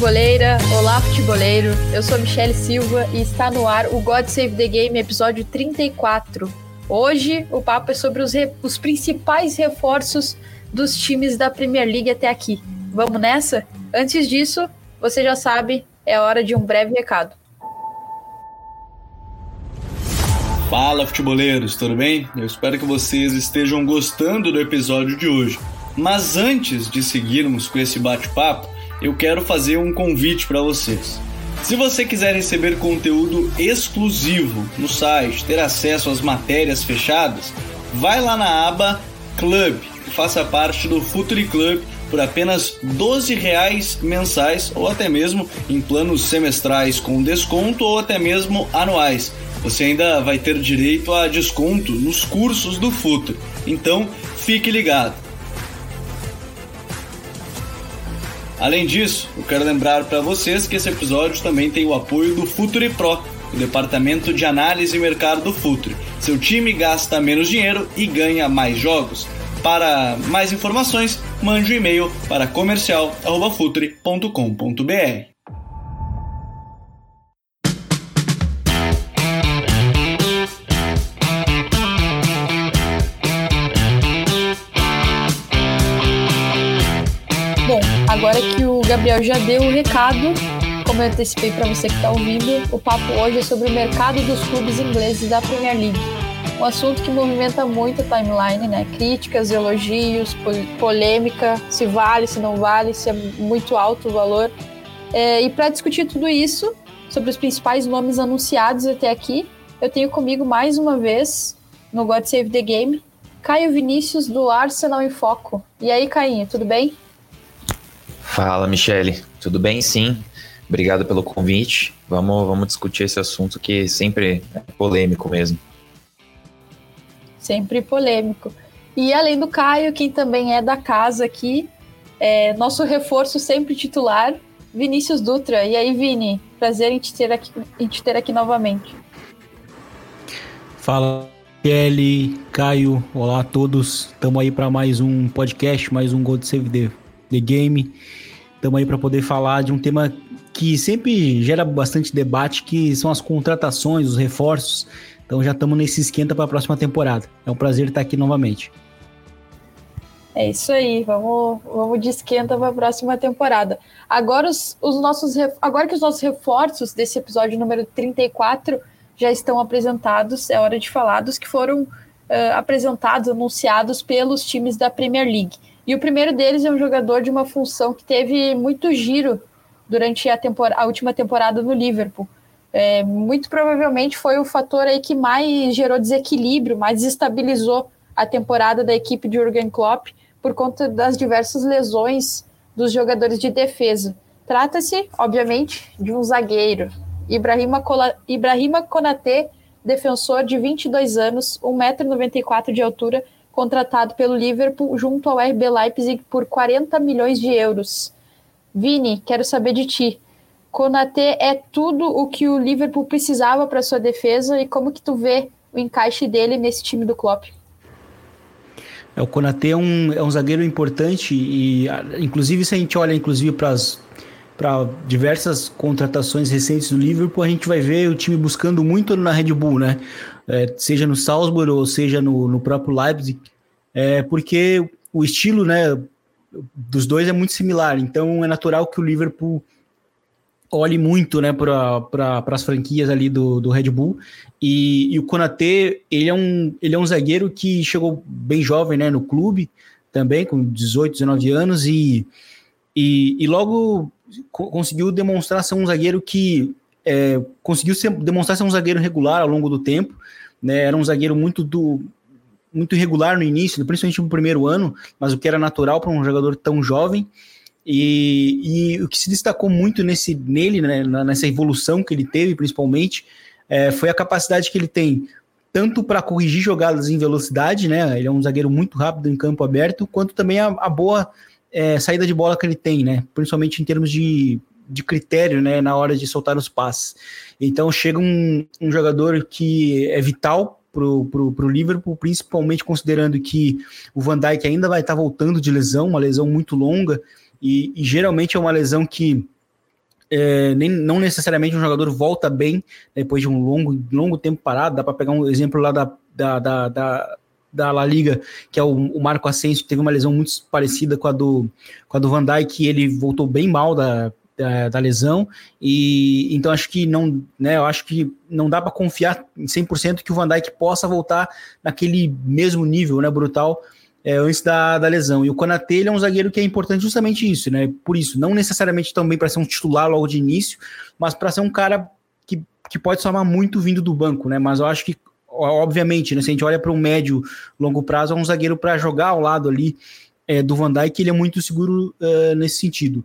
futeboleira, olá futeboleiro. Eu sou Michele Silva e está no ar o God Save the Game episódio 34. Hoje o papo é sobre os, os principais reforços dos times da Premier League até aqui. Vamos nessa? Antes disso, você já sabe, é hora de um breve recado. Fala futeboleiros, tudo bem? Eu espero que vocês estejam gostando do episódio de hoje. Mas antes de seguirmos com esse bate-papo, eu quero fazer um convite para vocês. Se você quiser receber conteúdo exclusivo no site, ter acesso às matérias fechadas, vai lá na aba Club e faça parte do Futuri Club por apenas 12 reais mensais ou até mesmo em planos semestrais com desconto ou até mesmo anuais você ainda vai ter direito a desconto nos cursos do Futre. Então, fique ligado. Além disso, eu quero lembrar para vocês que esse episódio também tem o apoio do Future Pro, o departamento de análise e mercado do Futre. Seu time gasta menos dinheiro e ganha mais jogos. Para mais informações, mande um e-mail para comercial@futre.com.br. Gabriel já deu o recado, como eu antecipei para você que está ouvindo, o papo hoje é sobre o mercado dos clubes ingleses da Premier League. Um assunto que movimenta muito a timeline, né? Críticas, elogios, polêmica, se vale, se não vale, se é muito alto o valor. É, e para discutir tudo isso, sobre os principais nomes anunciados até aqui, eu tenho comigo mais uma vez, no God Save the Game, Caio Vinícius do Arsenal em Foco. E aí, Cainho, tudo bem? Fala, Michele. Tudo bem? Sim. Obrigado pelo convite. Vamos, vamos discutir esse assunto que sempre é polêmico mesmo. Sempre polêmico. E além do Caio, quem também é da casa aqui, é nosso reforço sempre titular, Vinícius Dutra. E aí, Vini, prazer em te ter aqui, em te ter aqui novamente. Fala, Kelly, Caio, olá a todos. Estamos aí para mais um podcast, mais um Gold Save the, the Game. Estamos aí para poder falar de um tema que sempre gera bastante debate, que são as contratações, os reforços. Então já estamos nesse esquenta para a próxima temporada. É um prazer estar aqui novamente. É isso aí, vamos, vamos de esquenta para a próxima temporada. Agora, os, os nossos, agora que os nossos reforços desse episódio número 34 já estão apresentados, é hora de falar dos que foram uh, apresentados, anunciados pelos times da Premier League. E o primeiro deles é um jogador de uma função que teve muito giro durante a, a última temporada no Liverpool. É, muito provavelmente foi o fator aí que mais gerou desequilíbrio, mais desestabilizou a temporada da equipe de Jurgen Klopp por conta das diversas lesões dos jogadores de defesa. Trata-se, obviamente, de um zagueiro. Ibrahima, Ibrahima Konaté, defensor de 22 anos, 1,94m de altura, contratado pelo Liverpool junto ao RB Leipzig por 40 milhões de euros. Vini, quero saber de ti. Konaté é tudo o que o Liverpool precisava para sua defesa e como que tu vê o encaixe dele nesse time do Klopp? É, o Konaté é um, é um zagueiro importante e, inclusive, se a gente olha inclusive para para diversas contratações recentes do Liverpool, a gente vai ver o time buscando muito na Red Bull, né? é, seja no Salzburg ou seja no, no próprio Leipzig, é, porque o estilo né, dos dois é muito similar, então é natural que o Liverpool olhe muito né, para pra, as franquias ali do, do Red Bull. E, e, o Konaté, ele é, um, ele é um zagueiro que chegou bem jovem né, no clube, também com 18, 19 anos, e, e, e logo conseguiu demonstrar ser um zagueiro que é, conseguiu ser, demonstrar ser um zagueiro regular ao longo do tempo, né? Era um zagueiro muito do muito irregular no início, principalmente no primeiro ano, mas o que era natural para um jogador tão jovem. E, e, o que se destacou muito nesse, nele, né, nessa evolução que ele teve, principalmente, é, foi a capacidade que ele tem tanto para corrigir jogadas em velocidade, né? Ele é um zagueiro muito rápido em campo aberto, quanto também a, a boa é, saída de bola que ele tem, né? Principalmente em termos de de critério né, na hora de soltar os passes. Então chega um, um jogador que é vital para o Liverpool, principalmente considerando que o Van Dijk ainda vai estar tá voltando de lesão, uma lesão muito longa, e, e geralmente é uma lesão que é, nem, não necessariamente um jogador volta bem depois de um longo, longo tempo parado. Dá para pegar um exemplo lá da, da, da, da, da La Liga, que é o, o, Marco Asensio, que teve uma lesão muito parecida com a do, com a do Van Dijk, ele voltou bem mal da, da, da, lesão, e então acho que não, né, eu acho que não dá para confiar em 100% que o Van Dijk possa voltar naquele mesmo nível, né, brutal, é, antes da, da lesão. E o Konaté ele é um zagueiro que é importante justamente isso, né? Por isso, não necessariamente também para ser um titular logo de início, mas para ser um cara que, que pode somar muito vindo do banco, né? Mas eu acho que, obviamente, né, se a gente olha para um médio, longo prazo, é um zagueiro para jogar ao lado ali é, do Van Dijk, ele é muito seguro uh, nesse sentido.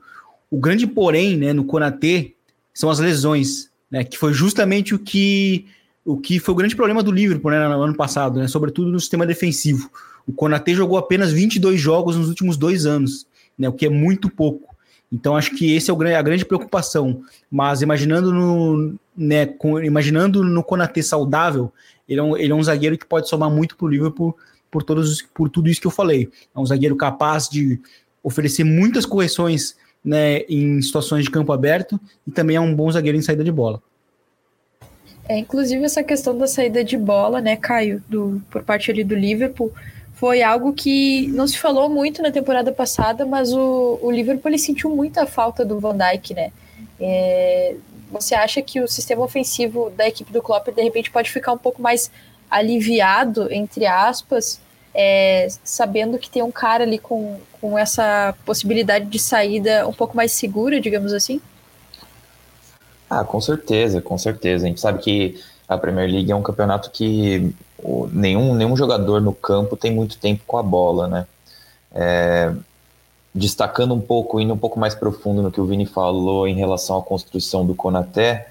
O grande porém, né, no Konaté, são as lesões, né? Que foi justamente o que o que foi o grande problema do Liverpool né, no ano passado, né? Sobretudo no sistema defensivo o Konaté jogou apenas 22 jogos nos últimos dois anos, né, o que é muito pouco. Então acho que esse é o, a grande preocupação. Mas imaginando no, né, com, imaginando no Konaté saudável, ele é, um, ele é um zagueiro que pode somar muito para o Liverpool por, todos, por tudo isso que eu falei. É um zagueiro capaz de oferecer muitas correções né, em situações de campo aberto e também é um bom zagueiro em saída de bola. É, inclusive essa questão da saída de bola, né, Caio, do, por parte ali do Liverpool, foi algo que não se falou muito na temporada passada, mas o, o Liverpool ele sentiu muita falta do Van Dijk, né? É, você acha que o sistema ofensivo da equipe do Klopp de repente pode ficar um pouco mais aliviado, entre aspas, é, sabendo que tem um cara ali com, com essa possibilidade de saída um pouco mais segura, digamos assim? Ah, com certeza, com certeza. A gente sabe que a Premier League é um campeonato que nenhum, nenhum jogador no campo tem muito tempo com a bola, né? É, destacando um pouco, indo um pouco mais profundo no que o Vini falou em relação à construção do Konaté,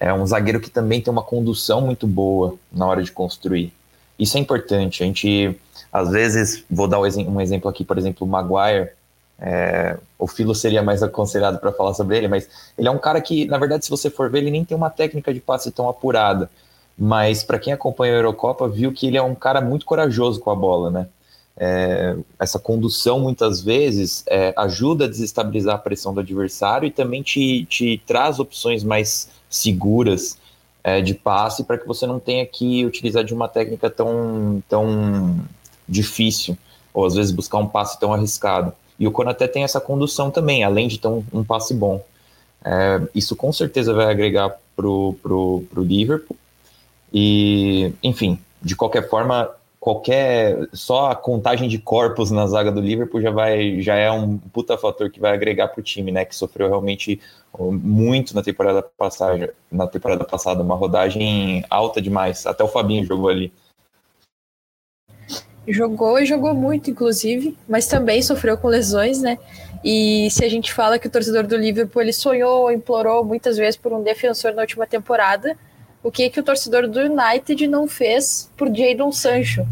é um zagueiro que também tem uma condução muito boa na hora de construir. Isso é importante. A gente, às vezes, vou dar um exemplo aqui, por exemplo, o Maguire. É, o Filo seria mais aconselhado para falar sobre ele, mas ele é um cara que, na verdade, se você for ver, ele nem tem uma técnica de passe tão apurada mas para quem acompanha a Eurocopa viu que ele é um cara muito corajoso com a bola, né? É, essa condução muitas vezes é, ajuda a desestabilizar a pressão do adversário e também te, te traz opções mais seguras é, de passe para que você não tenha que utilizar de uma técnica tão, tão difícil ou às vezes buscar um passe tão arriscado. E o Konaté tem essa condução também, além de ter um, passe bom. É, isso com certeza vai agregar para o Liverpool e, enfim, de qualquer forma, qualquer só a contagem de corpos na zaga do Liverpool já vai já é um puta fator que vai agregar para o time, né? Que sofreu realmente muito na temporada passada, na temporada passada, uma rodagem alta demais. Até o Fabinho jogou ali. Jogou e jogou muito, inclusive, mas também sofreu com lesões, né? E se a gente fala que o torcedor do Liverpool ele sonhou, implorou muitas vezes por um defensor na última temporada, o que que o torcedor do United não fez por Jadon Sancho.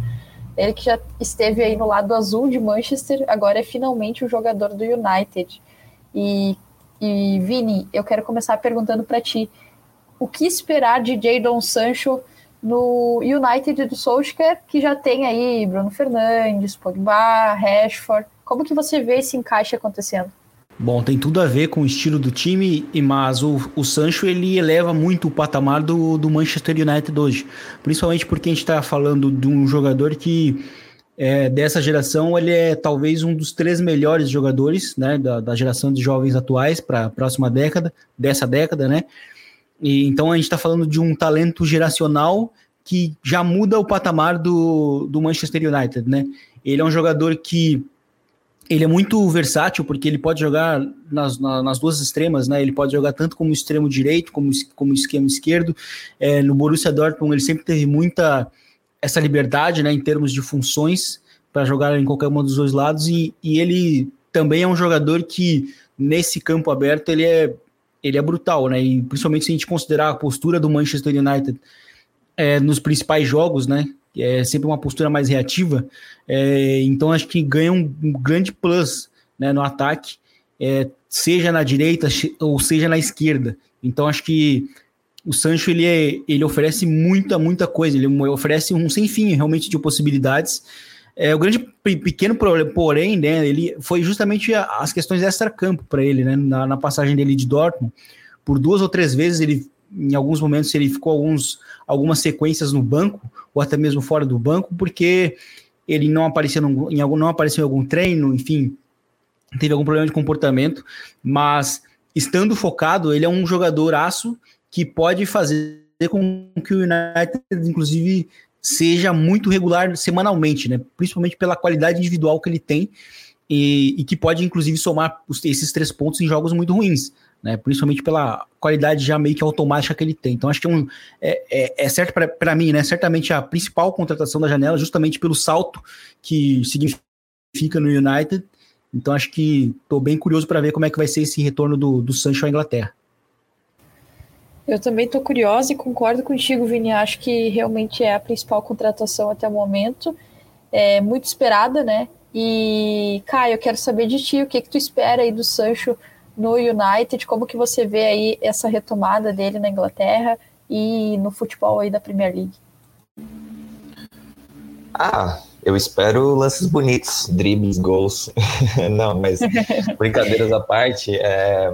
Ele que já esteve aí no lado azul de Manchester, agora é finalmente o jogador do United. E, e Vini, eu quero começar perguntando para ti, o que esperar de Jadon Sancho no United do Solskjaer, que já tem aí Bruno Fernandes, Pogba, Rashford. Como que você vê esse encaixe acontecendo? Bom, tem tudo a ver com o estilo do time, mas o, o Sancho ele eleva muito o patamar do, do Manchester United hoje. Principalmente porque a gente está falando de um jogador que é, dessa geração ele é talvez um dos três melhores jogadores né, da, da geração de jovens atuais para a próxima década, dessa década, né? E, então a gente está falando de um talento geracional que já muda o patamar do, do Manchester United, né? Ele é um jogador que ele é muito versátil porque ele pode jogar nas, nas duas extremas, né? Ele pode jogar tanto como extremo direito como como esquema esquerdo. É, no Borussia Dortmund ele sempre teve muita essa liberdade, né, em termos de funções para jogar em qualquer um dos dois lados e, e ele também é um jogador que nesse campo aberto ele é ele é brutal, né? E principalmente se a gente considerar a postura do Manchester United é, nos principais jogos, né? É sempre uma postura mais reativa, é, então acho que ganha um, um grande plus né, no ataque, é, seja na direita ou seja na esquerda. Então acho que o Sancho ele, é, ele oferece muita, muita coisa, ele oferece um sem fim realmente de possibilidades. É, o grande pequeno problema, porém, né, ele foi justamente as questões extra-campo para ele, né, na, na, passagem dele de Dortmund. Por duas ou três vezes, ele, em alguns momentos, ele ficou alguns, algumas sequências no banco, ou até mesmo fora do banco, porque ele não aparecia em algum, não apareceu em algum treino, enfim, teve algum problema de comportamento, mas estando focado, ele é um jogador aço que pode fazer com que o United, inclusive, seja muito regular semanalmente, né? Principalmente pela qualidade individual que ele tem e, e que pode, inclusive, somar esses três pontos em jogos muito ruins, né? Principalmente pela qualidade já meio que automática que ele tem. Então, acho que é, um, é, é, é certo para mim, né? Certamente a principal contratação da janela, justamente pelo salto que significa no United. Então, acho que estou bem curioso para ver como é que vai ser esse retorno do, do Sancho à Inglaterra. Eu também estou curiosa e concordo contigo, Vini. Acho que realmente é a principal contratação até o momento. É muito esperada, né? E, Caio, eu quero saber de ti, o que, que tu espera aí do Sancho no United, como que você vê aí essa retomada dele na Inglaterra e no futebol aí da Premier League? Ah, eu espero lances bonitos, dribles, gols. Não, mas brincadeiras à parte, é,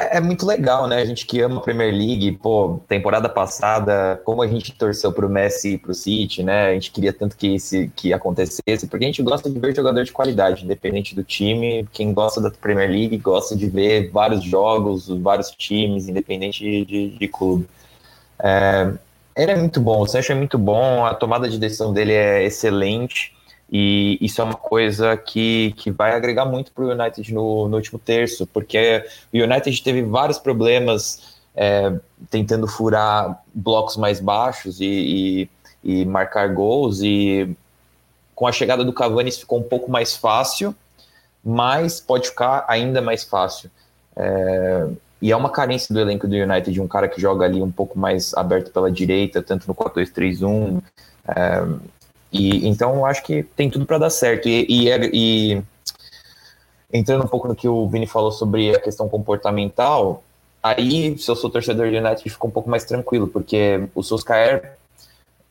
é, é, muito legal, né? A gente que ama a Premier League, pô, temporada passada, como a gente torceu pro Messi e pro City, né? A gente queria tanto que isso que acontecesse, porque a gente gosta de ver jogador de qualidade, independente do time. Quem gosta da Premier League gosta de ver vários jogos, vários times, independente de, de, de clube. É, ele é muito bom, o Sancho é muito bom, a tomada de decisão dele é excelente. E isso é uma coisa que, que vai agregar muito para o United no, no último terço, porque o United teve vários problemas é, tentando furar blocos mais baixos e, e, e, marcar gols, e com a chegada do Cavani isso ficou um pouco mais fácil, mas pode ficar ainda mais fácil. É, e é uma carência do elenco do United, um cara que joga ali um pouco mais aberto pela direita, tanto no 4-2-3-1. É, e então eu acho que tem tudo para dar certo. E, e, e, entrando um pouco no que o Vini falou sobre a questão comportamental, aí se eu sou torcedor do United fica um pouco mais tranquilo, porque o Solskjaer,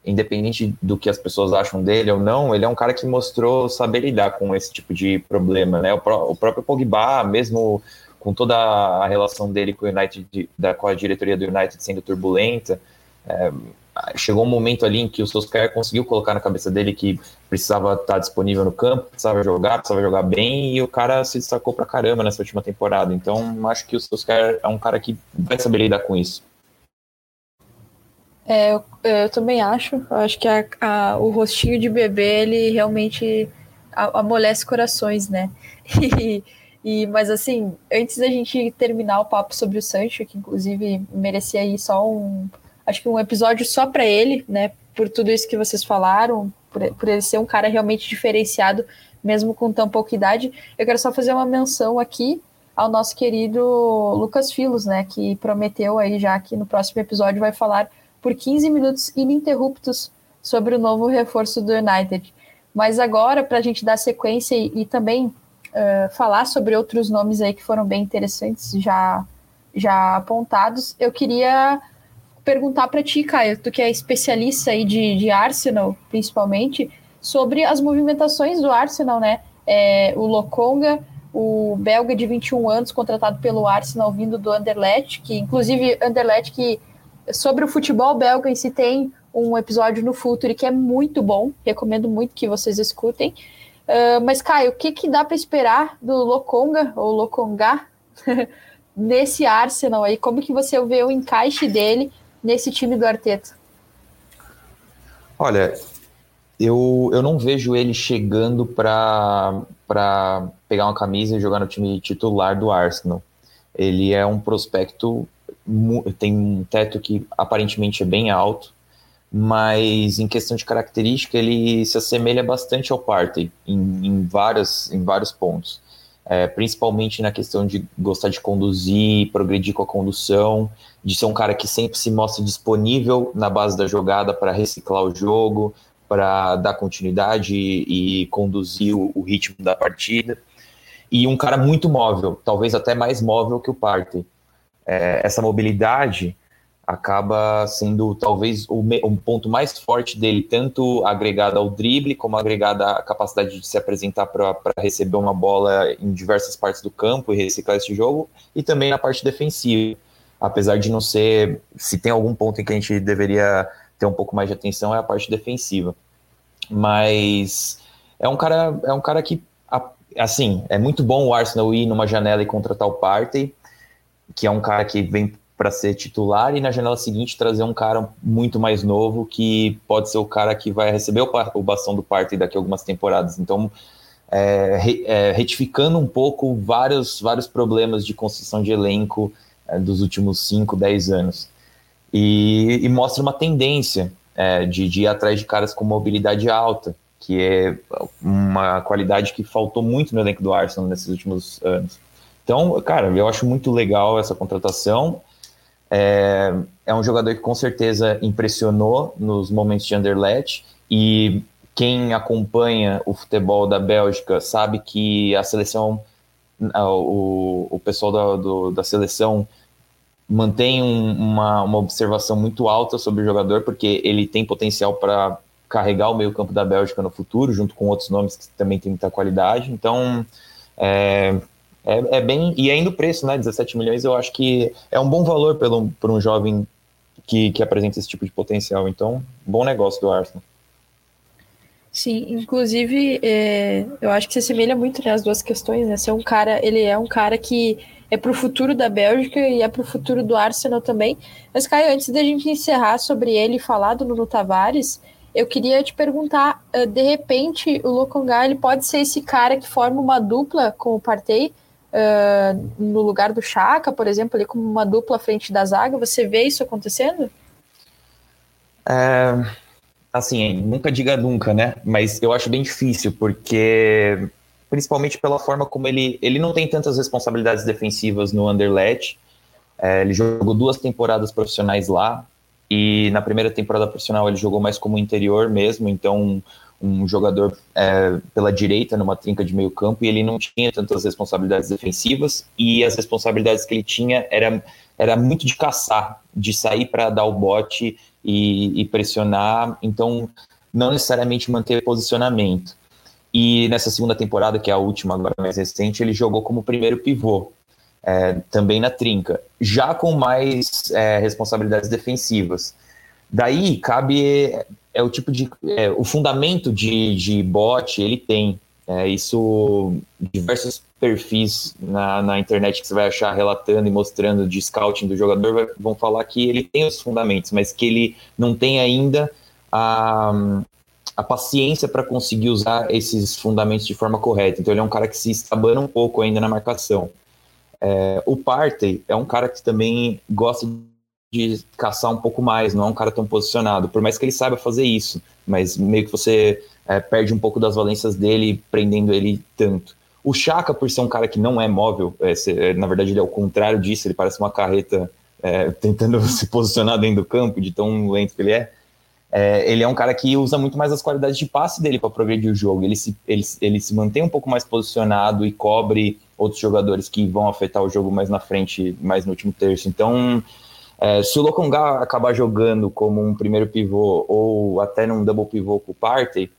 independente do que as pessoas acham dele ou não, ele é um cara que mostrou saber lidar com esse tipo de problema, né? O, pró o próprio Pogba, mesmo com toda a relação dele com o United, da, com a diretoria do United sendo turbulenta, é, chegou um momento ali em que o Solskjaer conseguiu colocar na cabeça dele que precisava estar disponível no campo, precisava jogar, precisava jogar bem, e o cara se destacou pra caramba nessa última temporada. Então, acho que o Solskjaer é um cara que vai saber lidar com isso. É, eu, eu também acho. Eu acho que a, a, o rostinho de bebê, ele realmente amolece corações, né? E, e, mas assim, antes da gente terminar o papo sobre o Sancho, que inclusive merecia aí só um, acho que um episódio só para ele, né? Por tudo isso que vocês falaram, por, por ele ser um cara realmente diferenciado, mesmo com tão pouca idade. Eu quero só fazer uma menção aqui ao nosso querido Lucas Filos, né? Que prometeu aí já que no próximo episódio vai falar por 15 minutos ininterruptos sobre o novo reforço do United. Mas agora, para a gente dar sequência e, e também uh, falar sobre outros nomes aí que foram bem interessantes, já, já apontados, eu queria perguntar para ti, Caio, tu que é especialista aí de, de Arsenal, principalmente, sobre as movimentações do Arsenal, né? É, o Lokonga, o belga de 21 anos, contratado pelo Arsenal, vindo do Anderlecht, que inclusive Anderlecht que sobre o futebol belga em si tem um episódio no Futuri que é muito bom, recomendo muito que vocês escutem. Uh, mas, Caio, o que, que dá para esperar do Lokonga, ou Lokonga, nesse Arsenal aí? Como que você vê o encaixe dele nesse time do Arteta? Olha, eu, eu não vejo ele chegando para pegar uma camisa e jogar no time titular do Arsenal. Ele é um prospecto, tem um teto que aparentemente é bem alto, mas em questão de característica ele se assemelha bastante ao Partey em, em, várias, em vários pontos. É, principalmente na questão de gostar de conduzir, progredir com a condução, de ser um cara que sempre se mostra disponível na base da jogada para reciclar o jogo, para dar continuidade e, e conduzir o, o, ritmo da partida. E um cara muito móvel, talvez até mais móvel que o Partey. É, essa mobilidade acaba sendo talvez o, o, ponto mais forte dele, tanto agregado ao drible, como agregado à capacidade de se apresentar para receber uma bola em diversas partes do campo e reciclar esse jogo, e também na parte defensiva. Apesar de não ser, se tem algum ponto em que a gente deveria ter um pouco mais de atenção, é a parte defensiva. Mas é um cara, é um cara que, assim, é muito bom o Arsenal ir numa janela e contratar o Partey, que é um cara que vem para ser titular e na janela seguinte trazer um cara muito mais novo que pode ser o cara que vai receber o, bastão do Partey daqui a algumas temporadas. Então, é, é, retificando um pouco vários, vários problemas de construção de elenco é, dos últimos 5, 10 anos. E, e, mostra uma tendência é, de, de ir atrás de caras com mobilidade alta, que é uma qualidade que faltou muito no elenco do Arsenal nesses últimos anos. Então, cara, eu acho muito legal essa contratação. É, é um jogador que com certeza impressionou nos momentos de Anderlecht e quem acompanha o futebol da Bélgica sabe que a seleção, o, o pessoal da, do, da seleção mantém um, uma, uma observação muito alta sobre o jogador, porque ele tem potencial para carregar o meio-campo da Bélgica no futuro, junto com outros nomes que também têm muita qualidade. Então, é, é, é, bem. E ainda o preço, né? 17 milhões, eu acho que é um bom valor pelo, por um jovem que, que apresenta esse tipo de potencial. Então, bom negócio do Arsenal. Sim, inclusive, é, eu acho que se assemelha muito né, as duas questões, né? Ser um cara, ele é um cara que é para o futuro da Bélgica e é para o futuro do Arsenal também. Mas, Caio, antes da gente encerrar sobre ele e falar do Nuno Tavares, eu queria te perguntar, ah, de repente, o Lokonga, ele pode ser esse cara que forma uma dupla com o Partey, uh, no lugar do Chaka, por exemplo, ali como uma dupla frente da zaga? Você vê isso acontecendo? É, assim, nunca diga nunca, né? Mas eu acho bem difícil, porque principalmente pela forma como ele, ele não tem tantas responsabilidades defensivas no Underlet. É, ele jogou duas temporadas profissionais lá, e na primeira temporada profissional ele jogou mais como interior mesmo, então um jogador é, pela direita numa trinca de meio campo e ele não tinha tantas responsabilidades defensivas e as responsabilidades que ele tinha era, era muito de caçar, de sair para dar o bote e, e, pressionar, então não necessariamente manter posicionamento. E nessa segunda temporada, que é a última agora mais recente, ele jogou como primeiro pivô, é, também na trinca, já com mais é, responsabilidades defensivas. Daí cabe é o tipo de é, o fundamento de, de bot ele tem é, isso diversos perfis na, na internet que você vai achar relatando e mostrando de scouting do jogador vai, vão falar que ele tem os fundamentos mas que ele não tem ainda a, a paciência para conseguir usar esses fundamentos de forma correta. Então ele é um cara que se estabana um pouco ainda na marcação. É, o Partey é um cara que também gosta de caçar um pouco mais, não é um cara tão posicionado, por mais que ele saiba fazer isso, mas meio que você é, perde um pouco das valências dele, prendendo ele tanto. O Chaka, por ser um cara que não é móvel, é, se, é, na verdade ele é o contrário disso, ele parece uma carreta é, tentando se posicionar dentro do campo, de tão lento que ele é. é. ele é um cara que usa muito mais as qualidades de passe dele para progredir o jogo. Ele se, ele, ele se mantém um pouco mais posicionado e cobre outros jogadores que vão afetar o jogo mais na frente, mais no último terço. Então, é, se o Lokonga acabar jogando como um primeiro pivô ou até num double pivô com o Partey,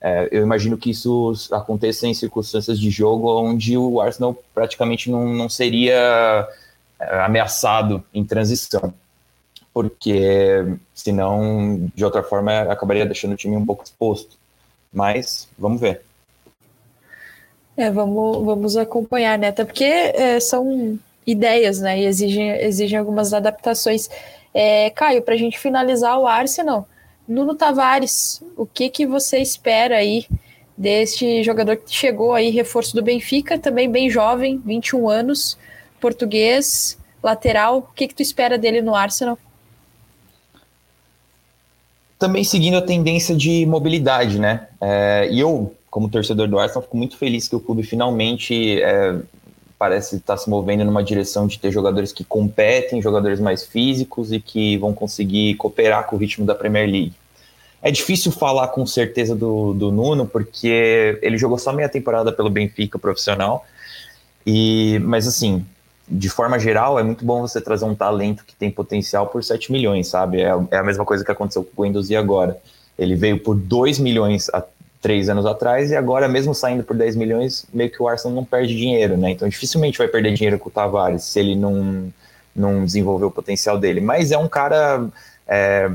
é, eu imagino que isso aconteça em circunstâncias de jogo onde o Arsenal praticamente não, não seria é, ameaçado em transição, porque senão, de outra forma, acabaria deixando o time um pouco exposto. Mas vamos ver. É, vamos, vamos acompanhar, né? Até porque é, são ideias, né? E exigem, exigem algumas adaptações. É, Caio, para a gente finalizar o Arsenal, Nuno Tavares, o que, que você espera aí deste jogador que chegou aí, reforço do Benfica, também bem jovem, 21 anos, português, lateral, o que, que tu espera dele no Arsenal? Também seguindo a tendência de mobilidade, né? É, e eu, como torcedor do Arsenal, fico muito feliz que o clube finalmente é, parece estar se movendo numa direção de ter jogadores que competem, jogadores mais físicos e que vão conseguir cooperar com o ritmo da Premier League. É difícil falar com certeza do, do Nuno, porque ele jogou só meia temporada pelo Benfica profissional, e mas assim, de forma geral, é muito bom você trazer um talento que tem potencial por 7 milhões, sabe? É, é a mesma coisa que aconteceu com o Guendouzi agora. Ele veio por 2 milhões há três anos atrás e agora, mesmo saindo por 10 milhões, meio que o Arsenal não perde dinheiro, né? Então, dificilmente vai perder dinheiro com o Tavares se ele não, não desenvolver o potencial dele. Mas é um cara... É,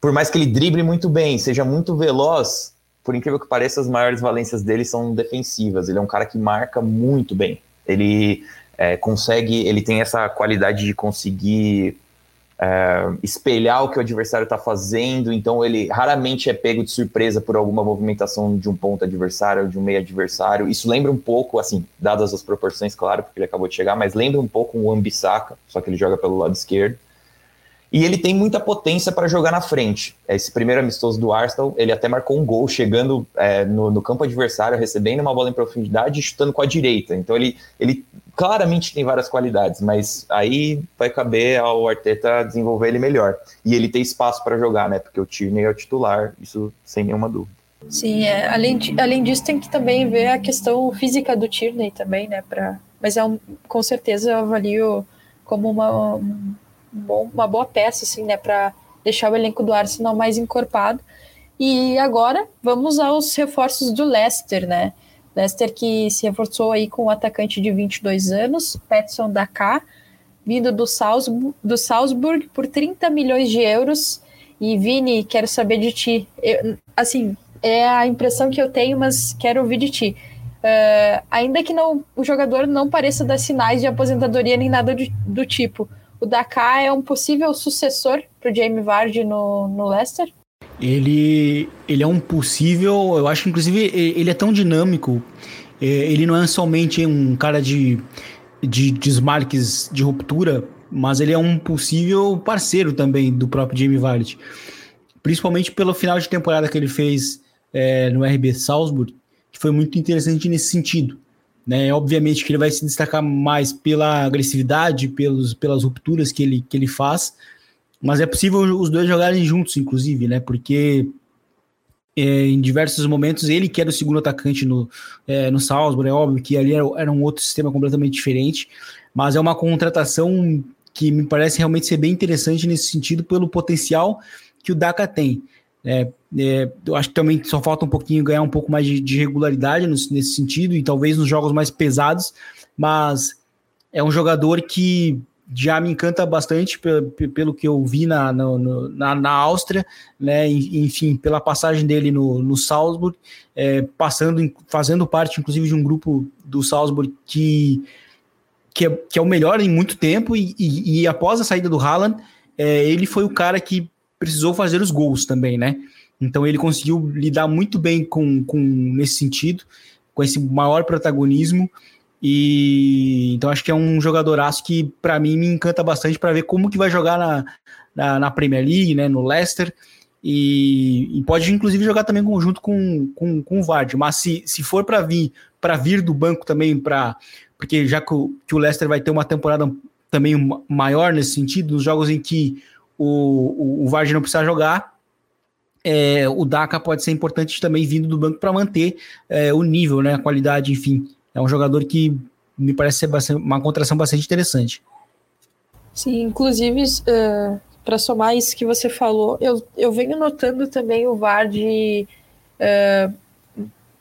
por mais que ele drible muito bem, seja muito veloz, por incrível que pareça, as maiores valências dele são defensivas. Ele é um cara que marca muito bem. Ele é, consegue, ele tem essa qualidade de conseguir é, espelhar o que o adversário está fazendo, então ele raramente é pego de surpresa por alguma movimentação de um ponto adversário ou de um meio adversário. Isso lembra um pouco, assim, dadas as proporções, claro, porque ele acabou de chegar, mas lembra um pouco o Ambissaca, só que ele joga pelo lado esquerdo. E ele tem muita potência para jogar na frente. Esse primeiro amistoso do Arsenal, ele até marcou um gol chegando é, no, no, campo adversário, recebendo uma bola em profundidade e chutando com a direita. Então ele, ele claramente tem várias qualidades, mas aí vai caber ao Arteta desenvolver ele melhor. E ele tem espaço para jogar, né? Porque o Tierney é o titular, isso sem nenhuma dúvida. Sim, é, além, de, além disso tem que também ver a questão física do Tierney também, né? Pra, mas é um, com certeza eu avalio como uma, bom, uma boa peça, assim, né, para deixar o elenco do Arsenal mais encorpado. E agora vamos aos reforços do Leicester, né? Leicester que se reforçou aí com o um atacante de 22 anos, Petson Dakar, vindo do Salzburg, do Salzburg por 30 milhões de euros. E Vini, quero saber de ti. Eu, assim, é a impressão que eu tenho, mas quero ouvir de ti. Uh, ainda que não, o jogador não pareça dar sinais de aposentadoria nem nada de, do tipo, o Dakar é um possível sucessor para o Jamie Vardy no, no Leicester? Ele, ele é um possível, eu acho que inclusive ele é tão dinâmico, ele não é somente um cara de, de desmarques de ruptura, mas ele é um possível parceiro também do próprio Jamie Vardy. Principalmente pelo final de temporada que ele fez é, no RB Salzburg, que foi muito interessante nesse sentido. Né? Obviamente que ele vai se destacar mais pela agressividade, pelos, pelas rupturas que ele, que ele faz, mas é possível os dois jogarem juntos, inclusive, né? Porque é, em diversos momentos ele que era o segundo atacante no, é, no Salzburg, é óbvio que ali era, era um outro sistema completamente diferente, mas é uma contratação que me parece realmente ser bem interessante nesse sentido pelo potencial que o Daka tem. É, é, eu acho que também só falta um pouquinho ganhar um pouco mais de, de regularidade nesse, nesse, sentido, e talvez nos jogos mais pesados, mas é um jogador que já me encanta bastante pelo, pelo que eu vi na, na, na Áustria, né? enfim, pela passagem dele no, no Salzburg, é, passando, fazendo parte inclusive de um grupo do Salzburg que, que, é, que é o melhor em muito tempo, e, e, e após a saída do Haaland, é, ele foi o cara que precisou fazer os gols também, né? Então ele conseguiu lidar muito bem com, com nesse sentido, com esse maior protagonismo. E então acho que é um jogadoraço que para mim me encanta bastante para ver como que vai jogar na, na, na, Premier League, né, no Leicester. E, e, pode inclusive jogar também junto com, com, com o Vard. Mas se, se for para vir para vir do banco também para porque já que o, que o Leicester vai ter uma temporada também maior nesse sentido, nos jogos em que o, o, o não precisa jogar, é, o Daka pode ser importante também vindo do banco para manter é, o nível, né, a qualidade, enfim. É um jogador que me parece ser bastante, uma contração bastante interessante. Sim, inclusive, uh, é, para somar isso que você falou, eu, eu venho notando também o Vardy uh,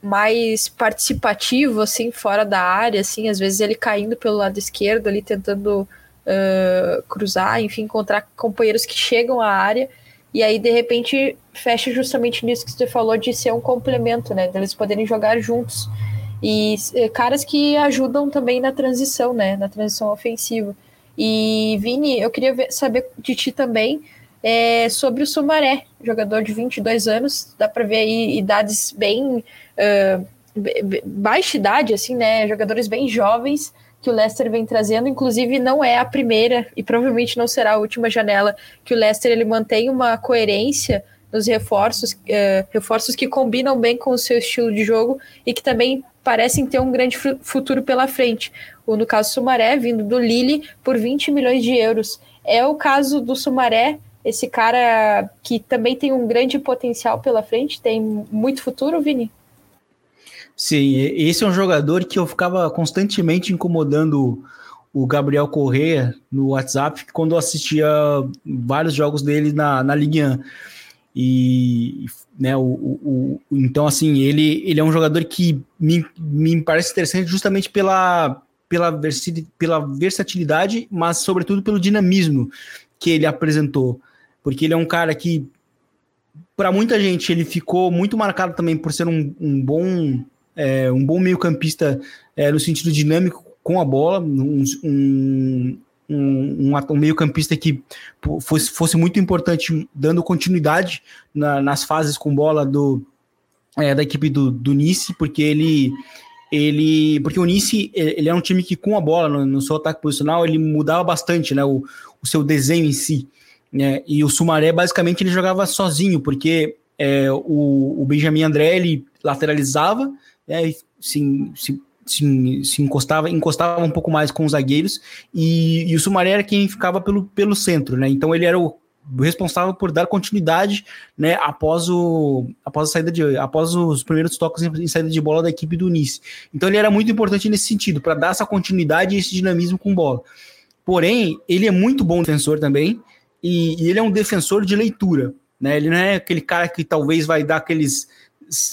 mais participativo, assim, fora da área, assim, às vezes ele caindo pelo lado esquerdo ali, tentando uh, cruzar, enfim, encontrar companheiros que chegam à área. E aí, de repente, fecha justamente nisso que você falou de ser um complemento, né? Deles poderem jogar juntos. E eh, caras que ajudam também na transição, né? Na transição ofensiva. E, Vini, eu queria ver, saber de ti também é, sobre o Sumaré, jogador de 22 anos. Dá para ver aí idades bem. Uh, baixa idade, assim, né? Jogadores bem jovens que o Leicester vem trazendo, inclusive não é a primeira e provavelmente não será a última janela que o Leicester ele mantém uma coerência nos reforços, uh, reforços que combinam bem com o seu estilo de jogo e que também parecem ter um grande futuro pela frente. O, no caso Sumaré, vindo do Lille por 20 milhões de euros. É o caso do Sumaré, esse cara que também tem um grande potencial pela frente, tem muito futuro, Vini? Sim, esse é um jogador que eu ficava constantemente incomodando o Gabriel Correia no WhatsApp quando eu assistia vários jogos dele na, na Ligue 1. E, né, o, o, o, então, assim, ele, ele é um jogador que me, me parece interessante justamente pela, pela, pela versatilidade, mas sobretudo pelo dinamismo que ele apresentou. Porque ele é um cara que, para muita gente, ele ficou muito marcado também por ser um, um bom é, um bom meio-campista é, no sentido dinâmico com a bola, um, um, um, um meio-campista que fosse, fosse muito importante, dando continuidade na, nas fases com bola do, é, da equipe do, do Nice, porque ele ele porque o Nice ele é um time que com a bola no, no seu ataque posicional ele mudava bastante né o, o seu desenho em si né? e o Sumaré basicamente ele jogava sozinho porque é, o, o Benjamin André ele lateralizava né, se, se, se, se, encostava, encostava um pouco mais com os zagueiros, e, e o Sumaré era quem ficava pelo, pelo centro, né? Então ele era o responsável por dar continuidade, né, após o após a saída de após os primeiros toques em, saída de bola da equipe do Nice. Então ele era muito importante nesse sentido, para dar essa continuidade e esse dinamismo com bola. Porém, ele é muito bom defensor também, e, e ele é um defensor de leitura, né? Ele não é aquele cara que talvez vai dar aqueles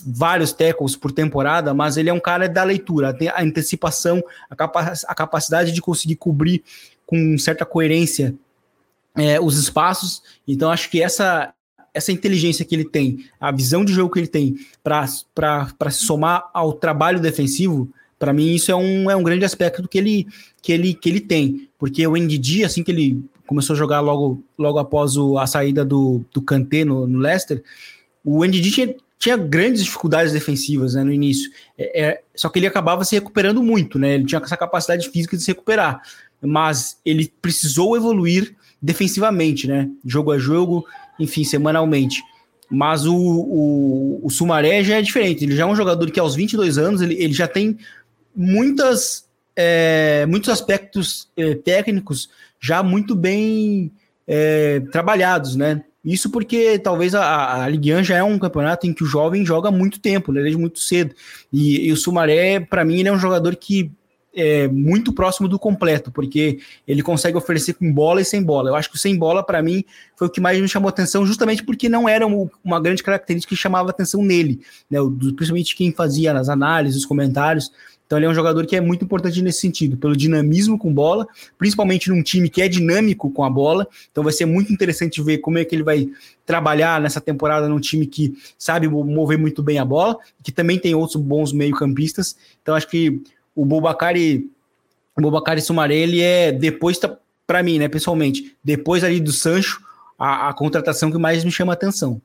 vários tackles por temporada, mas ele é um cara da leitura, tem a antecipação, a, capa a capacidade de conseguir cobrir com certa coerência é, os espaços. Então, acho que essa essa inteligência que ele tem, a visão de jogo que ele tem para se somar ao trabalho defensivo, para mim isso é um, é um grande aspecto que ele, que, ele, que ele tem. Porque o NDD, assim que ele começou a jogar logo, logo após o, a saída do, do Kanté no, no Leicester, o NDD tinha, grandes dificuldades defensivas né, no início. É, é, só que ele acabava se recuperando muito, né? Ele tinha essa capacidade física de se recuperar. Mas ele precisou evoluir defensivamente, né? Jogo a jogo, enfim, semanalmente. Mas o, o, o Sumaré já é diferente. Ele já é um jogador que aos 22 anos ele, ele já tem muitas, é, muitos aspectos é, técnicos já muito bem é, trabalhados, né? Isso porque talvez a, a Ligue 1 já é um campeonato em que o jovem joga muito tempo, né, desde muito cedo. E, e o Sumaré, para mim, ele é um jogador que é muito próximo do completo, porque ele consegue oferecer com bola e sem bola. Eu acho que o sem bola, para mim, foi o que mais me chamou atenção, justamente porque não era uma grande característica que chamava atenção nele, né? Principalmente quem fazia nas análises, os comentários. Então ele é um jogador que é muito importante nesse sentido, pelo dinamismo com bola, principalmente num time que é dinâmico com a bola. Então vai ser muito interessante ver como é que ele vai trabalhar nessa temporada num time que sabe mover muito bem a bola, que também tem outros bons meio-campistas. Então acho que o Bobacari, o Bobacari Sumaré, ele é depois para mim, né, pessoalmente, depois ali do Sancho, a, a contratação que mais me chama a atenção.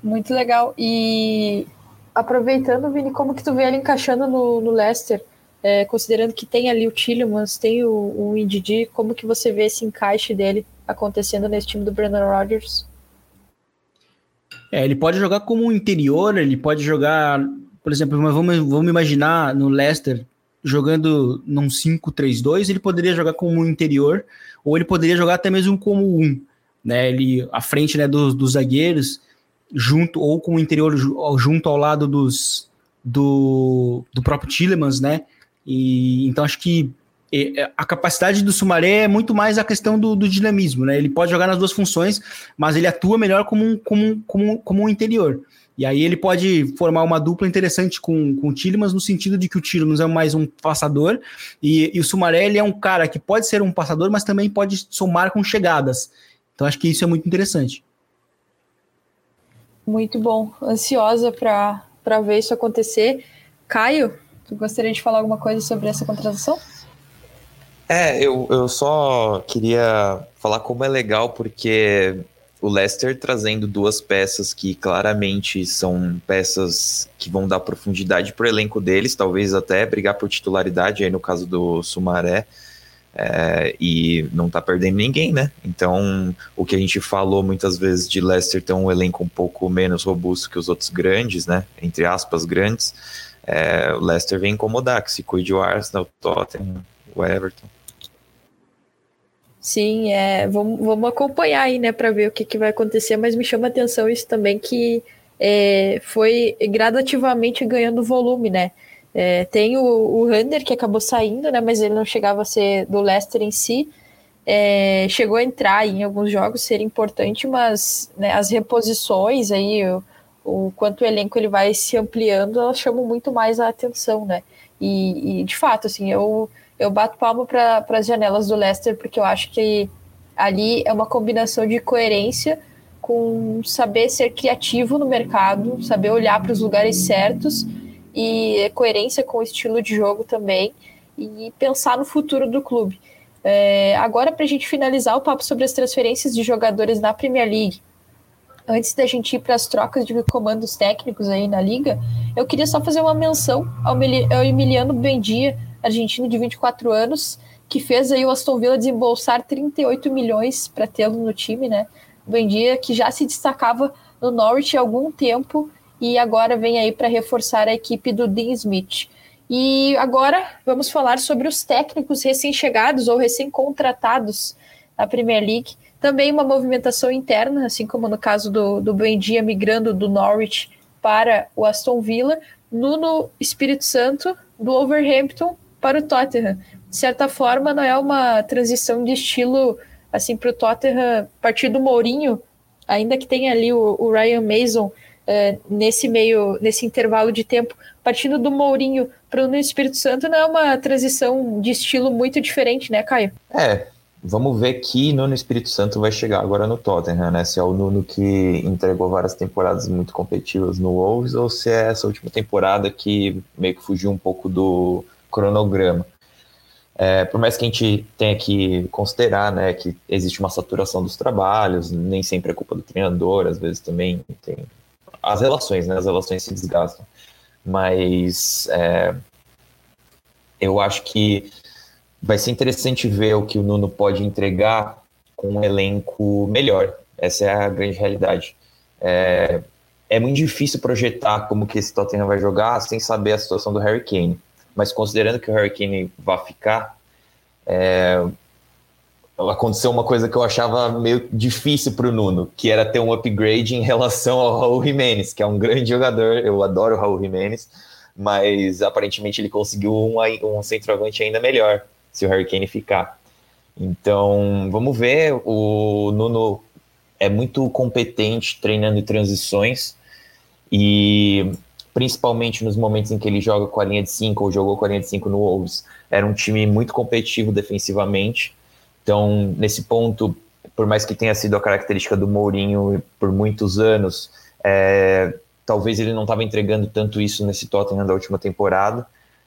Muito legal. E aproveitando, Vini, como que tu vê ele encaixando no, no Leicester? É, considerando que tem ali o Tillemans, tem o, o Indidi, como que você vê esse encaixe dele acontecendo nesse time do Brandon Rodgers? É, ele pode jogar como um interior, ele pode jogar, por exemplo, vamos, vamos imaginar no Leicester jogando num 5-3-2, ele poderia jogar como um interior, ou ele poderia jogar até mesmo como um, né? Ele à frente né, dos, dos zagueiros, junto ou com o interior junto ao lado dos do, do próprio Tillemans, né? E então acho que é, a capacidade do Sumaré é muito mais a questão do, do, dinamismo, né? Ele pode jogar nas duas funções, mas ele atua melhor como um, como um, como um, como um interior. E aí ele pode formar uma dupla interessante com, com o Tillemans, no sentido de que o Tillemans é mais um passador, e, e o Sumaré ele é um cara que pode ser um passador, mas também pode somar com chegadas. Então acho que isso é muito interessante. Muito bom. Ansiosa para ver isso acontecer. Caio, tu gostaria de falar alguma coisa sobre essa contratação? É, eu, eu só queria falar como é legal, porque o Leicester trazendo duas peças que claramente são peças que vão dar profundidade para o elenco deles, talvez até brigar por titularidade, aí no caso do Sumaré é, e não tá perdendo ninguém, né? Então, o que a gente falou muitas vezes de Leicester ter um elenco um pouco menos robusto que os outros grandes, né? Entre aspas, grandes, é, o Leicester vem incomodar, que se cuide o Arsenal, o Tottenham, o Everton. Sim, é, vamos, vamos acompanhar aí, né, para ver o que, que vai acontecer, mas me chama atenção isso também que é, foi gradativamente ganhando volume, né? É, tem o, o Hunter, que acabou saindo, né, mas ele não chegava a ser do Leicester em si. É, chegou a entrar em alguns jogos, ser importante, mas né, as reposições aí, o, o, quanto o elenco ele vai se ampliando, elas chamam muito mais a atenção, né? E, e de fato, assim, eu, eu bato palma para as janelas do Leicester, porque eu acho que ali é uma combinação de coerência com saber ser criativo no mercado, saber olhar para os lugares certos e coerência com o estilo de jogo também e pensar no futuro do clube. É, agora, para a gente finalizar o papo sobre as transferências de jogadores na Premier League, antes da gente ir para as trocas de comandos técnicos aí na liga, eu queria só fazer uma menção ao, Emiliano Bendia, argentino de 24 anos, que fez aí o Aston Villa desembolsar 38 milhões para tê-lo no time, né? Bendia que já se destacava no Norwich há algum tempo e agora vem aí para reforçar a equipe do Dean Smith. E agora vamos falar sobre os técnicos recém-chegados ou recém-contratados na Premier League. Também uma movimentação interna, assim como no caso do, do Buendia migrando do Norwich para o Aston Villa. Nuno Espírito Santo, do Overhampton para o Tottenham. De certa forma, não é uma transição de estilo assim para o Tottenham partir do Mourinho, ainda que tenha ali o, o Ryan Mason é, nesse meio, nesse intervalo de tempo, partindo do Mourinho para o Espírito Santo, não é uma transição de estilo muito diferente, né, Caio? É, vamos ver que Nuno Espírito Santo vai chegar agora no Tottenham, né? Se é o Nuno que entregou várias temporadas muito competitivas no Wolves ou se é essa última temporada que meio que fugiu um pouco do cronograma. É, por mais que a gente tenha que considerar né, que existe uma saturação dos trabalhos, nem sempre é culpa do treinador, às vezes também tem as relações, né? As relações se desgastam. Mas é, eu acho que vai ser interessante ver o que o Nuno pode entregar com um elenco melhor. Essa é a grande realidade. É, é muito difícil projetar como que esse Tottenham vai jogar sem saber a situação do Harry Kane. Mas considerando que o Harry Kane vai ficar, é, aconteceu uma coisa que eu achava meio difícil para o Nuno, que era ter um upgrade em relação ao Raul Jimenez, que é um grande jogador, eu adoro o Raul Jimenez, mas aparentemente ele conseguiu um, um centroavante ainda melhor, se o Harry Kane ficar. Então, vamos ver, o Nuno é muito competente treinando transições e principalmente nos momentos em que ele joga com a linha de 5 ou jogou com a linha de 5 no Wolves, era um time muito competitivo defensivamente, então, nesse ponto, por mais que tenha sido a característica do Mourinho por muitos anos, é, talvez ele não estava entregando tanto isso nesse Tottenham da última temporada.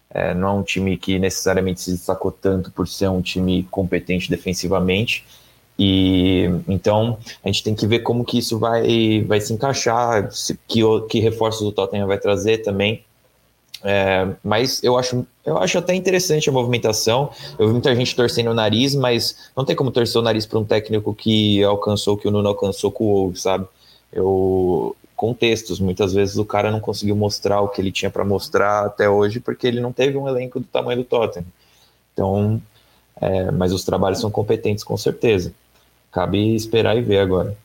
É, não é um time que necessariamente se destacou tanto por ser um time competente defensivamente. E então a gente tem que ver como que isso vai, vai se encaixar, se, que, que reforços o Tottenham vai trazer também. É, mas eu acho, eu acho até interessante a movimentação. Eu vi muita gente torcendo o nariz, mas não tem como torcer o nariz para um técnico que alcançou o que o Nuno alcançou com o Wolves, sabe? Eu, contextos, muitas vezes o cara não conseguiu mostrar o que ele tinha para mostrar até hoje porque ele não teve um elenco do tamanho do Tottenham. Então, é, mas os trabalhos são competentes com certeza. Cabe esperar e ver agora.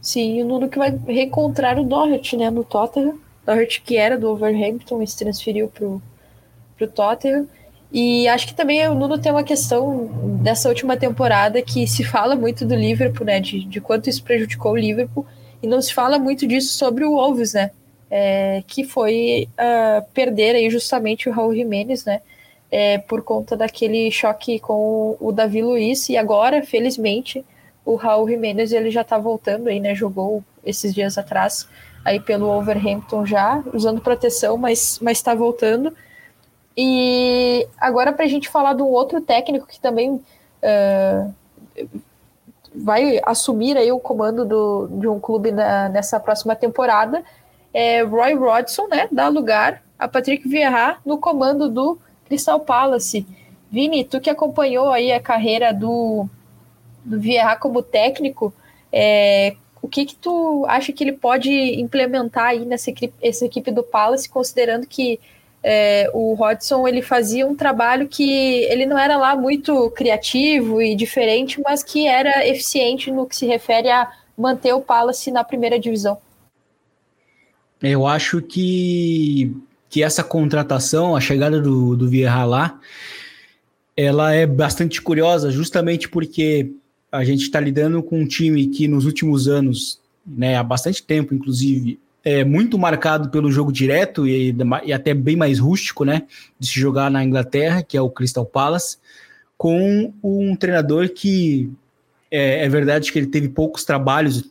Sim, o Nuno que vai reencontrar o Doherty, né, no Tottenham Doherty, que era do Overhampton, se transferiu para o Tottenham. E acho que também o Nuno tem uma questão dessa última temporada que se fala muito do Liverpool, né? De, de quanto isso prejudicou o Liverpool. E não se fala muito disso sobre o Wolves, né? É, que foi uh, perder aí justamente o Raul Jimenez, né? É, por conta daquele choque com o, o Davi Luiz. E agora, felizmente, o Raul Jimenez ele já tá voltando aí, né? Jogou esses dias atrás aí pelo Overhampton já, usando proteção, mas está voltando. E agora para a gente falar de um outro técnico que também uh, vai assumir aí o comando do, de um clube na, nessa próxima temporada, é Roy Rodson, né? Dá lugar a Patrick Vieira no comando do Crystal Palace. Vini, tu que acompanhou aí a carreira do, do Vieira como técnico, é, o que que tu acha que ele pode implementar aí nessa equipe, essa equipe do Palace, considerando que é, o Hodgson ele fazia um trabalho que ele não era lá muito criativo e diferente, mas que era eficiente no que se refere a manter o Palace na primeira divisão. Eu acho que que essa contratação, a chegada do, do Vieira lá, ela é bastante curiosa, justamente porque a gente está lidando com um time que nos últimos anos, né, há bastante tempo, inclusive, é muito marcado pelo jogo direto e, e até bem mais rústico, né, de se jogar na Inglaterra, que é o Crystal Palace, com um treinador que é, é verdade que ele teve poucos trabalhos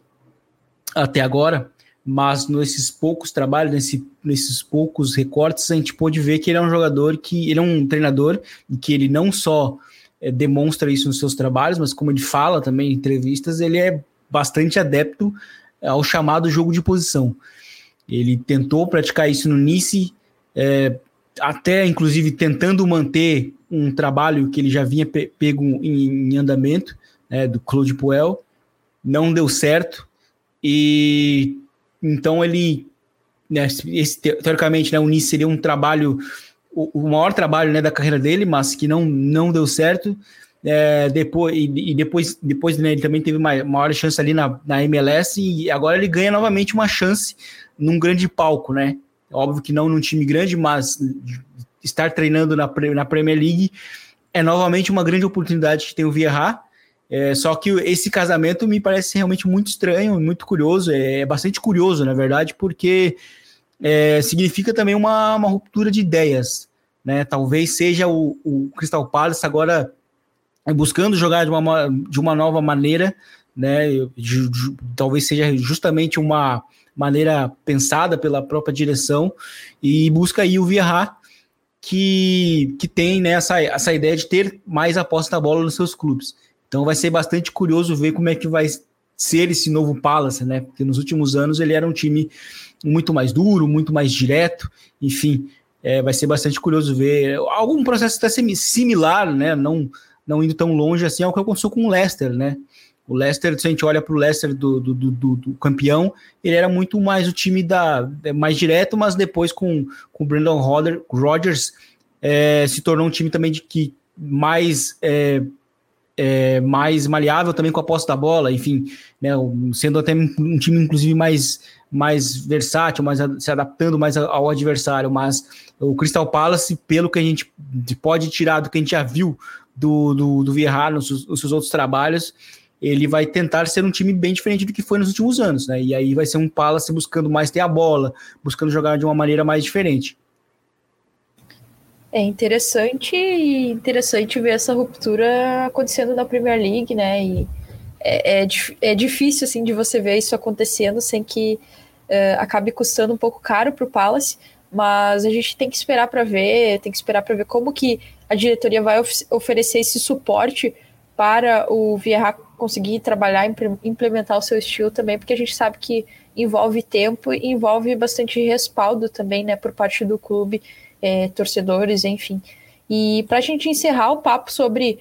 até agora, mas nesses poucos trabalhos, nesse, nesses poucos recortes, a gente pôde ver que ele é um jogador que ele é um treinador e que ele não só é, demonstra isso nos seus trabalhos, mas como ele fala também em entrevistas, ele é bastante adepto ao chamado jogo de posição. Ele tentou praticar isso no Nice, é, até inclusive tentando manter um trabalho que ele já vinha pe pego em, em andamento, né, do Claude Puel, não deu certo, e então ele, né, esse, teoricamente, né, o Nice seria um trabalho, o, o, maior trabalho né, da carreira dele, mas que não, não deu certo. É, depois, e, e, depois, depois né, ele também teve uma maior chance ali na, na MLS e agora ele ganha novamente uma chance num grande palco, né? Óbvio que não num time grande, mas estar treinando na, na Premier League é novamente uma grande oportunidade que tem o Vieira é, só que esse casamento me parece realmente muito estranho, muito curioso, é, é bastante curioso, na verdade, porque é, significa também uma, uma, ruptura de ideias. Né? Talvez seja o, o Crystal Palace agora buscando jogar de uma, de uma nova maneira, né? De, de, talvez seja justamente uma maneira pensada pela própria direção e busca aí o Vieira que, que tem né, essa, essa ideia de ter mais aposta na bola nos seus clubes. Então vai ser bastante curioso ver como é que vai ser esse novo Palace, né? Porque nos últimos anos ele era um time muito mais duro, muito mais direto, enfim, é, vai ser bastante curioso ver algum processo até similar, né? Não, não indo tão longe assim ao que aconteceu com o Leicester, né? O Leicester, se a gente olha para o Leicester do, do, do, do, campeão, ele era muito mais o time da mais direto, mas depois com, com o Brandon Rodgers é, se tornou um time também de que mais é, é, mais maleável também com a posse da bola, enfim, né, sendo até um time inclusive mais, mais versátil, mais se adaptando mais ao adversário, mas o Crystal Palace, pelo que a gente pode tirar do que a gente já viu do, do, do Vieira nos, nos seus outros trabalhos, ele vai tentar ser um time bem diferente do que foi nos últimos anos, né? E aí vai ser um Palace buscando mais ter a bola, buscando jogar de uma maneira mais diferente. É interessante interessante ver essa ruptura acontecendo na Premier League, né? E é, é, é difícil assim de você ver isso acontecendo sem que uh, acabe custando um pouco caro para o Palace, mas a gente tem que esperar para ver, tem que esperar para ver como que a diretoria vai of oferecer esse suporte para o Vieira conseguir trabalhar implementar o seu estilo também, porque a gente sabe que envolve tempo e envolve bastante respaldo também, né, por parte do clube é, torcedores, enfim. E para a gente encerrar o papo sobre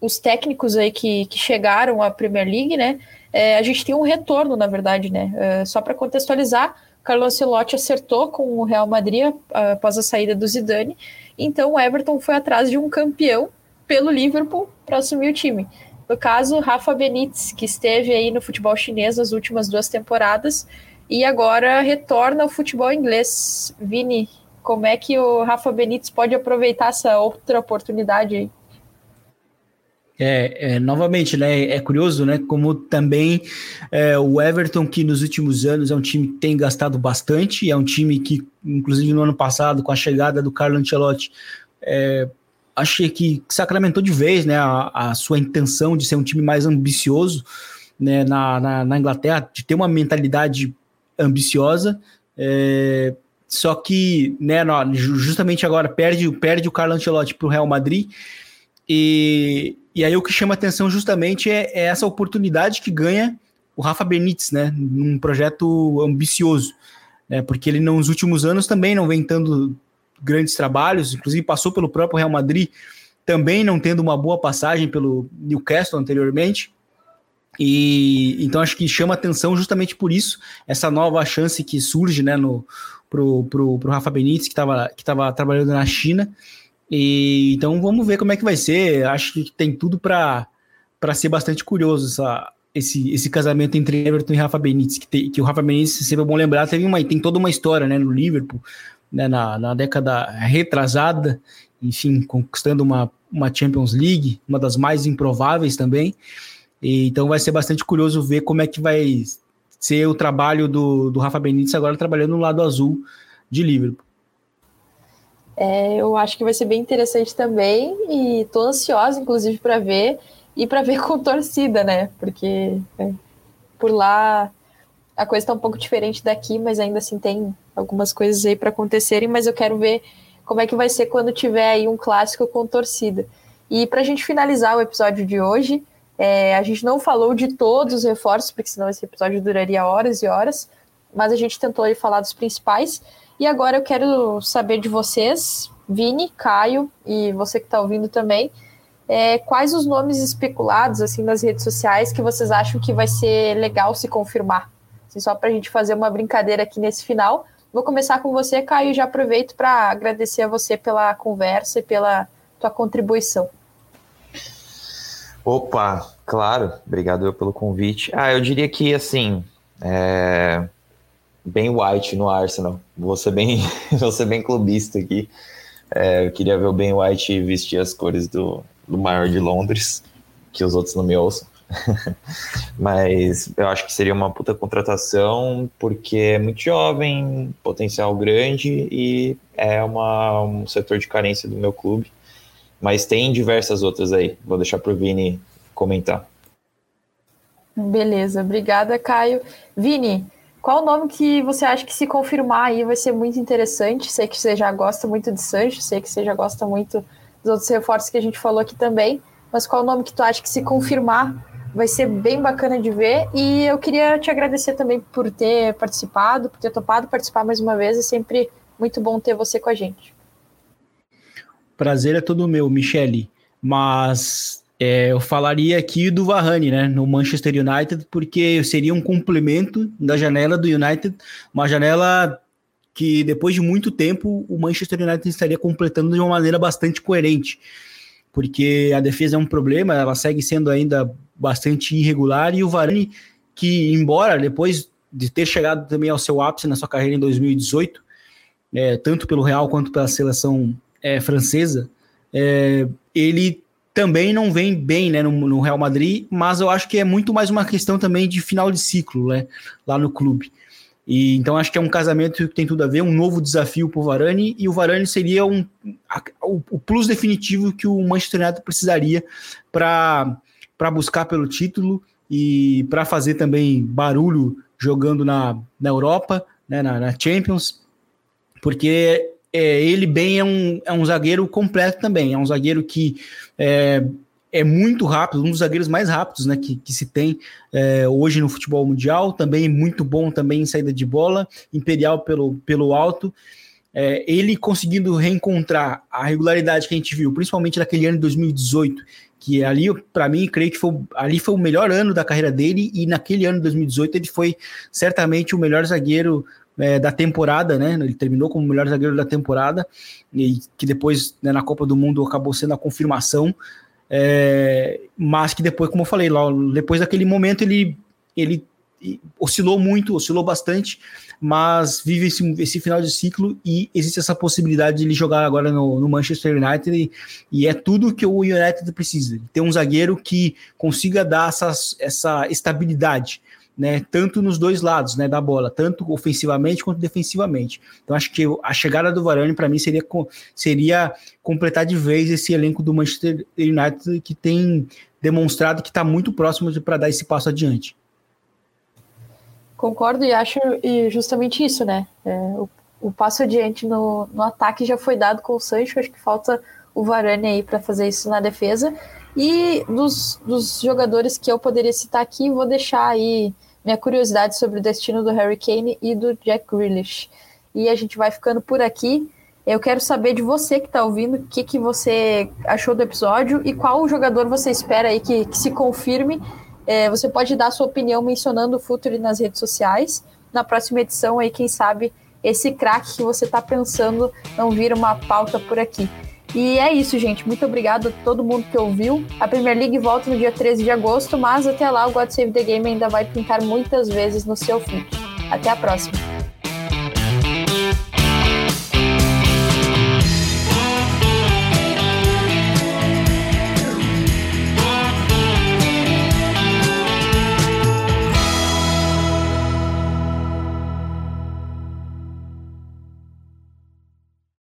os técnicos aí que, que chegaram à Premier League, né? É, a gente tem um retorno, na verdade, né? É, só para contextualizar, Carlo Ancelotti acertou com o Real Madrid após a saída do Zidane, então o Everton foi atrás de um campeão pelo Liverpool para assumir o time. No caso, Rafa Benítez, que esteve aí no futebol chinês nas últimas duas temporadas e agora retorna ao futebol inglês. Vini, como é que o Rafa Benítez pode aproveitar essa outra oportunidade aí? É, é, novamente, né? É curioso, né? Como também é, o Everton, que nos últimos anos é um time que tem gastado bastante, é um time que, inclusive no ano passado, com a chegada do Carlo Ancelotti, é, achei que sacramentou de vez, né? A, a, sua intenção de ser um time mais ambicioso, né? Na, na, na Inglaterra, de ter uma mentalidade ambiciosa. É, só que, né, justamente agora perde, perde o Carlo Ancelotti para o Real Madrid. E, e aí o que chama atenção justamente é, é, essa oportunidade que ganha o Rafa Benítez, né, num projeto ambicioso, né, porque ele nos últimos anos também não vem tendo grandes trabalhos, inclusive passou pelo próprio Real Madrid, também não tendo uma boa passagem pelo Newcastle anteriormente. E então acho que chama atenção justamente por isso, essa nova chance que surge né, no, pro, pro, pro Rafa Benítez, que estava que tava trabalhando na China. E então vamos ver como é que vai ser. Acho que tem tudo para ser bastante curioso essa, esse, esse casamento entre Everton e Rafa Benítez, que, que o Rafa Benítez, sempre é bom lembrar, teve uma, tem toda uma história né, no Liverpool, né, na, na década retrasada, enfim, conquistando uma, uma Champions League, uma das mais improváveis também. E, então vai ser bastante curioso ver como é que vai ser o trabalho do, do Rafa Benítez agora trabalhando no lado azul de Liverpool. É, eu acho que vai ser bem interessante também e tô ansiosa, inclusive, para ver e para ver com torcida, né? Porque é, por lá a coisa está um pouco diferente daqui, mas ainda assim tem algumas coisas aí para acontecerem. Mas eu quero ver como é que vai ser quando tiver aí um clássico com torcida. E para a gente finalizar o episódio de hoje, é, a gente não falou de todos os reforços, porque senão esse episódio duraria horas e horas, mas a gente tentou falar dos principais. E agora eu quero saber de vocês, Vini, Caio e você que está ouvindo também, é, quais os nomes especulados assim nas redes sociais que vocês acham que vai ser legal se confirmar? Assim, só para a gente fazer uma brincadeira aqui nesse final. Vou começar com você, Caio, e já aproveito para agradecer a você pela conversa e pela tua contribuição. Opa, claro, obrigado pelo convite. Ah, eu diria que assim, é... bem White no Arsenal. Vou ser bem, vou ser bem clubista aqui. É, eu queria ver o Ben White vestir as cores do, do maior de Londres, que os outros não me ouçam. Mas eu acho que seria uma puta contratação, porque é muito jovem, potencial grande e é uma, um setor de carência do meu clube. Mas tem diversas outras aí. Vou deixar para o Vini comentar. Beleza, obrigada, Caio. Vini, qual o nome que você acha que se confirmar aí vai ser muito interessante? Sei que você já gosta muito de Sancho, sei que você já gosta muito dos outros reforços que a gente falou aqui também, mas qual o nome que tu acha que se confirmar vai ser bem bacana de ver? E eu queria te agradecer também por ter participado, por ter topado participar mais uma vez, é sempre muito bom ter você com a gente. Prazer é todo meu, Michele. Mas é, eu falaria aqui do Varane, né, no Manchester United, porque seria um complemento da janela do United, uma janela que depois de muito tempo o Manchester United estaria completando de uma maneira bastante coerente, porque a defesa é um problema, ela segue sendo ainda bastante irregular e o Varane, que embora depois de ter chegado também ao seu ápice na sua carreira em 2018, é, tanto pelo Real quanto pela seleção é, francesa, é, ele também não vem bem né, no, no, Real Madrid, mas eu acho que é muito mais uma questão também de final de ciclo né, lá no clube. E, então acho que é um casamento que tem tudo a ver, um novo desafio para o Varane, e o Varane seria um, a, o, o, plus definitivo que o Manchester United precisaria para buscar pelo título e para fazer também barulho jogando na, na Europa, né, na, na Champions, porque é, ele bem é um, é um zagueiro completo também, é um zagueiro que é, é muito rápido, um dos zagueiros mais rápidos né, que, que se tem é, hoje no futebol mundial, também muito bom também em saída de bola, imperial pelo, pelo alto. É, ele conseguindo reencontrar a regularidade que a gente viu, principalmente naquele ano de 2018, que ali, para mim, creio que foi, ali foi o melhor ano da carreira dele, e naquele ano de 2018 ele foi certamente o melhor zagueiro é, da temporada, né? Ele terminou como o melhor zagueiro da temporada, e que depois, né, na Copa do Mundo, acabou sendo a confirmação. É, mas que depois, como eu falei, lá, depois daquele momento ele, ele oscilou muito, oscilou bastante, mas vive esse, esse final de ciclo e existe essa possibilidade de ele jogar agora no, no Manchester United e, e, é tudo que o United precisa, ter um zagueiro que consiga dar essa, essa estabilidade, né, tanto nos dois lados, né, da bola, tanto ofensivamente quanto defensivamente. Então acho que a chegada do Varane para mim seria seria completar de vez esse elenco do Manchester United que tem demonstrado que está muito próximo para dar esse passo adiante. Concordo e acho e justamente isso, né? É, o, o, passo adiante no, no ataque já foi dado com o Sancho, acho que falta o Varane aí para fazer isso na defesa. E dos, dos jogadores que eu poderia citar aqui, vou deixar aí minha curiosidade sobre o destino do Harry Kane e do Jack Grealish. E a gente vai ficando por aqui. Eu quero saber de você que está ouvindo o que, que você achou do episódio e qual jogador você espera aí que, que se confirme. É, você pode dar sua opinião mencionando o Futuri nas redes sociais. Na próxima edição, aí, quem sabe, esse craque que você está pensando não vira uma pauta por aqui. E é isso, gente. Muito obrigado a todo mundo que ouviu. A Premier League volta no dia 13 de agosto, mas até lá o God Save the Game ainda vai pintar muitas vezes no seu feed. Até a próxima.